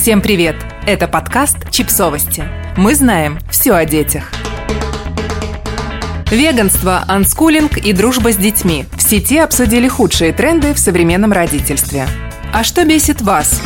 Всем привет! Это подкаст «Чипсовости». Мы знаем все о детях. Веганство, анскулинг и дружба с детьми. В сети обсудили худшие тренды в современном родительстве. А что бесит вас?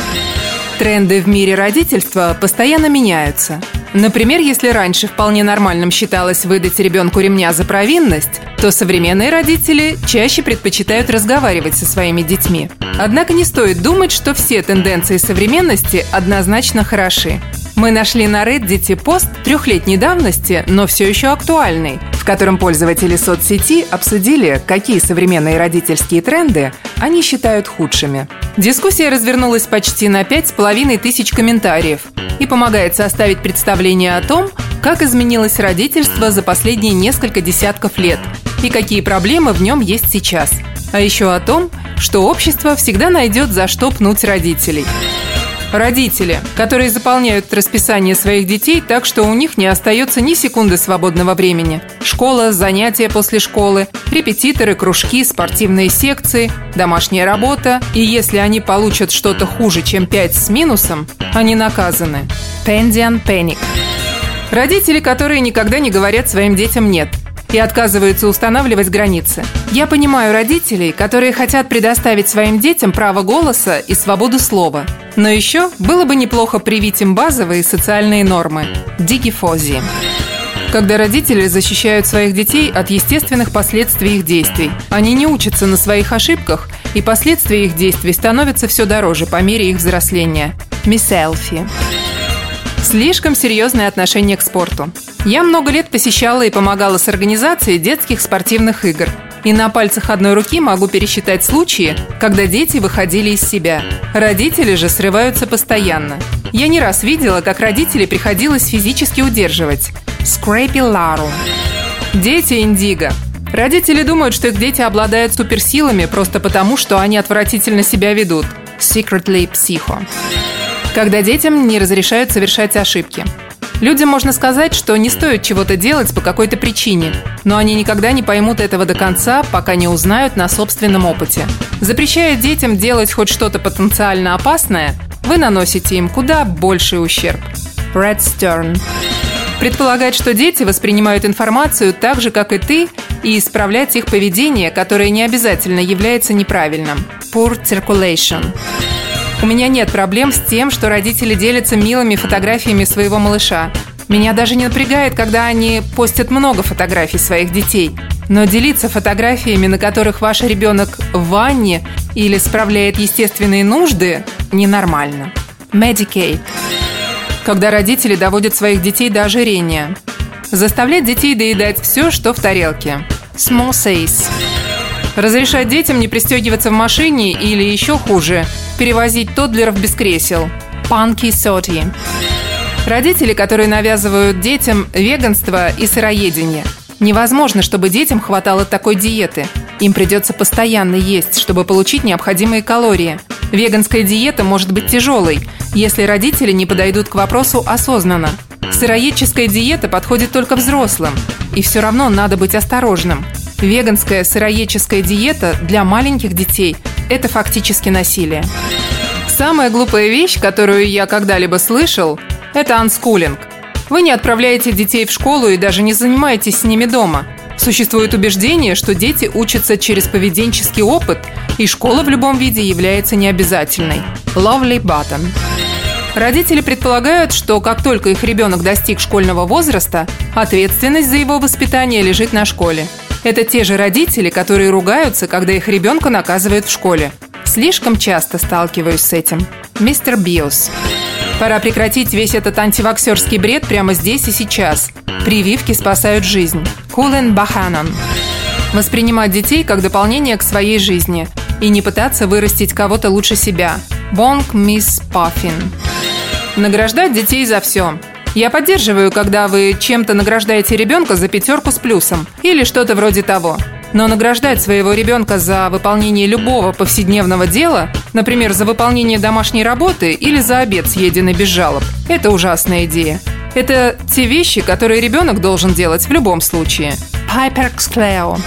Тренды в мире родительства постоянно меняются. Например, если раньше вполне нормальным считалось выдать ребенку ремня за провинность, то современные родители чаще предпочитают разговаривать со своими детьми. Однако не стоит думать, что все тенденции современности однозначно хороши. Мы нашли на Reddit пост трехлетней давности, но все еще актуальный, в котором пользователи соцсети обсудили, какие современные родительские тренды они считают худшими. Дискуссия развернулась почти на пять с половиной тысяч комментариев и помогает составить представление о том, как изменилось родительство за последние несколько десятков лет и какие проблемы в нем есть сейчас. А еще о том, что общество всегда найдет за что пнуть родителей. Родители, которые заполняют расписание своих детей так, что у них не остается ни секунды свободного времени. Школа, занятия после школы, репетиторы, кружки, спортивные секции, домашняя работа. И если они получат что-то хуже, чем 5 с минусом, они наказаны. Пендиан Пеник. Родители, которые никогда не говорят своим детям «нет», и отказываются устанавливать границы. Я понимаю родителей, которые хотят предоставить своим детям право голоса и свободу слова. Но еще было бы неплохо привить им базовые социальные нормы. Дигифози. Когда родители защищают своих детей от естественных последствий их действий. Они не учатся на своих ошибках, и последствия их действий становятся все дороже по мере их взросления. Мисселфи. Слишком серьезное отношение к спорту. Я много лет посещала и помогала с организацией детских спортивных игр. И на пальцах одной руки могу пересчитать случаи, когда дети выходили из себя. Родители же срываются постоянно. Я не раз видела, как родителей приходилось физически удерживать. Скрэпи Лару. Дети Индиго. Родители думают, что их дети обладают суперсилами просто потому, что они отвратительно себя ведут. Secretly Psycho. Когда детям не разрешают совершать ошибки. Людям можно сказать, что не стоит чего-то делать по какой-то причине, но они никогда не поймут этого до конца, пока не узнают на собственном опыте. Запрещая детям делать хоть что-то потенциально опасное, вы наносите им куда больший ущерб. Red Stern. Предполагать, что дети воспринимают информацию так же, как и ты, и исправлять их поведение, которое не обязательно является неправильным. Poor Circulation. У меня нет проблем с тем, что родители делятся милыми фотографиями своего малыша. Меня даже не напрягает, когда они постят много фотографий своих детей. Но делиться фотографиями, на которых ваш ребенок в ванне или справляет естественные нужды, ненормально. Medicaid. Когда родители доводят своих детей до ожирения. Заставлять детей доедать все, что в тарелке. Small says. Разрешать детям не пристегиваться в машине или еще хуже – перевозить тоддлеров без кресел. Панки Соти. Родители, которые навязывают детям веганство и сыроедение. Невозможно, чтобы детям хватало такой диеты. Им придется постоянно есть, чтобы получить необходимые калории. Веганская диета может быть тяжелой, если родители не подойдут к вопросу осознанно. Сыроедческая диета подходит только взрослым, и все равно надо быть осторожным. Веганская сыроедческая диета для маленьких детей – это фактически насилие. Самая глупая вещь, которую я когда-либо слышал – это анскулинг. Вы не отправляете детей в школу и даже не занимаетесь с ними дома. Существует убеждение, что дети учатся через поведенческий опыт, и школа в любом виде является необязательной. Lovely Button. Родители предполагают, что как только их ребенок достиг школьного возраста, ответственность за его воспитание лежит на школе. Это те же родители, которые ругаются, когда их ребенка наказывают в школе. Слишком часто сталкиваюсь с этим. Мистер Биос. Пора прекратить весь этот антиваксерский бред прямо здесь и сейчас. Прививки спасают жизнь. Кулен Баханан. Воспринимать детей как дополнение к своей жизни и не пытаться вырастить кого-то лучше себя. Бонг Мисс Паффин. Награждать детей за все. Я поддерживаю, когда вы чем-то награждаете ребенка за пятерку с плюсом или что-то вроде того. Но награждать своего ребенка за выполнение любого повседневного дела, например, за выполнение домашней работы или за обед, съеденный без жалоб, это ужасная идея. Это те вещи, которые ребенок должен делать в любом случае. Cleo.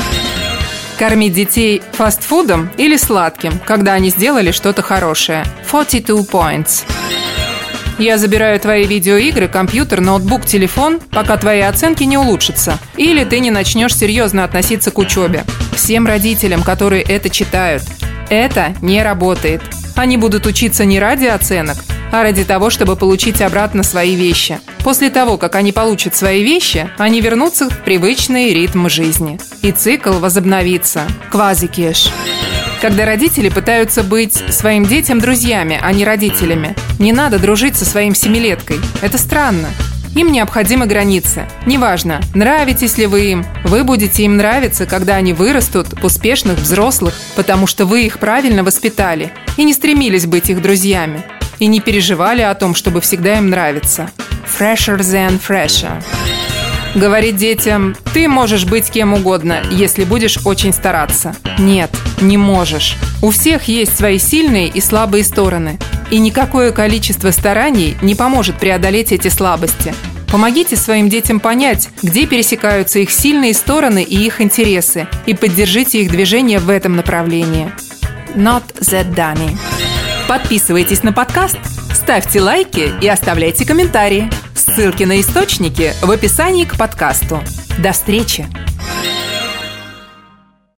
Кормить детей фастфудом или сладким, когда они сделали что-то хорошее. 42 points. Я забираю твои видеоигры, компьютер, ноутбук, телефон, пока твои оценки не улучшатся. Или ты не начнешь серьезно относиться к учебе. Всем родителям, которые это читают, это не работает. Они будут учиться не ради оценок, а ради того, чтобы получить обратно свои вещи. После того, как они получат свои вещи, они вернутся в привычный ритм жизни. И цикл возобновится. Квазикеш. Когда родители пытаются быть своим детям друзьями, а не родителями, не надо дружить со своим семилеткой. Это странно. Им необходимы границы. Неважно, нравитесь ли вы им, вы будете им нравиться, когда они вырастут успешных взрослых, потому что вы их правильно воспитали и не стремились быть их друзьями, и не переживали о том, чтобы всегда им нравиться. Fresher than fresher. Говорить детям, ты можешь быть кем угодно, если будешь очень стараться. Нет, не можешь. У всех есть свои сильные и слабые стороны. И никакое количество стараний не поможет преодолеть эти слабости. Помогите своим детям понять, где пересекаются их сильные стороны и их интересы, и поддержите их движение в этом направлении. Not that Danny. Подписывайтесь на подкаст, ставьте лайки и оставляйте комментарии. Ссылки на источники в описании к подкасту. До встречи!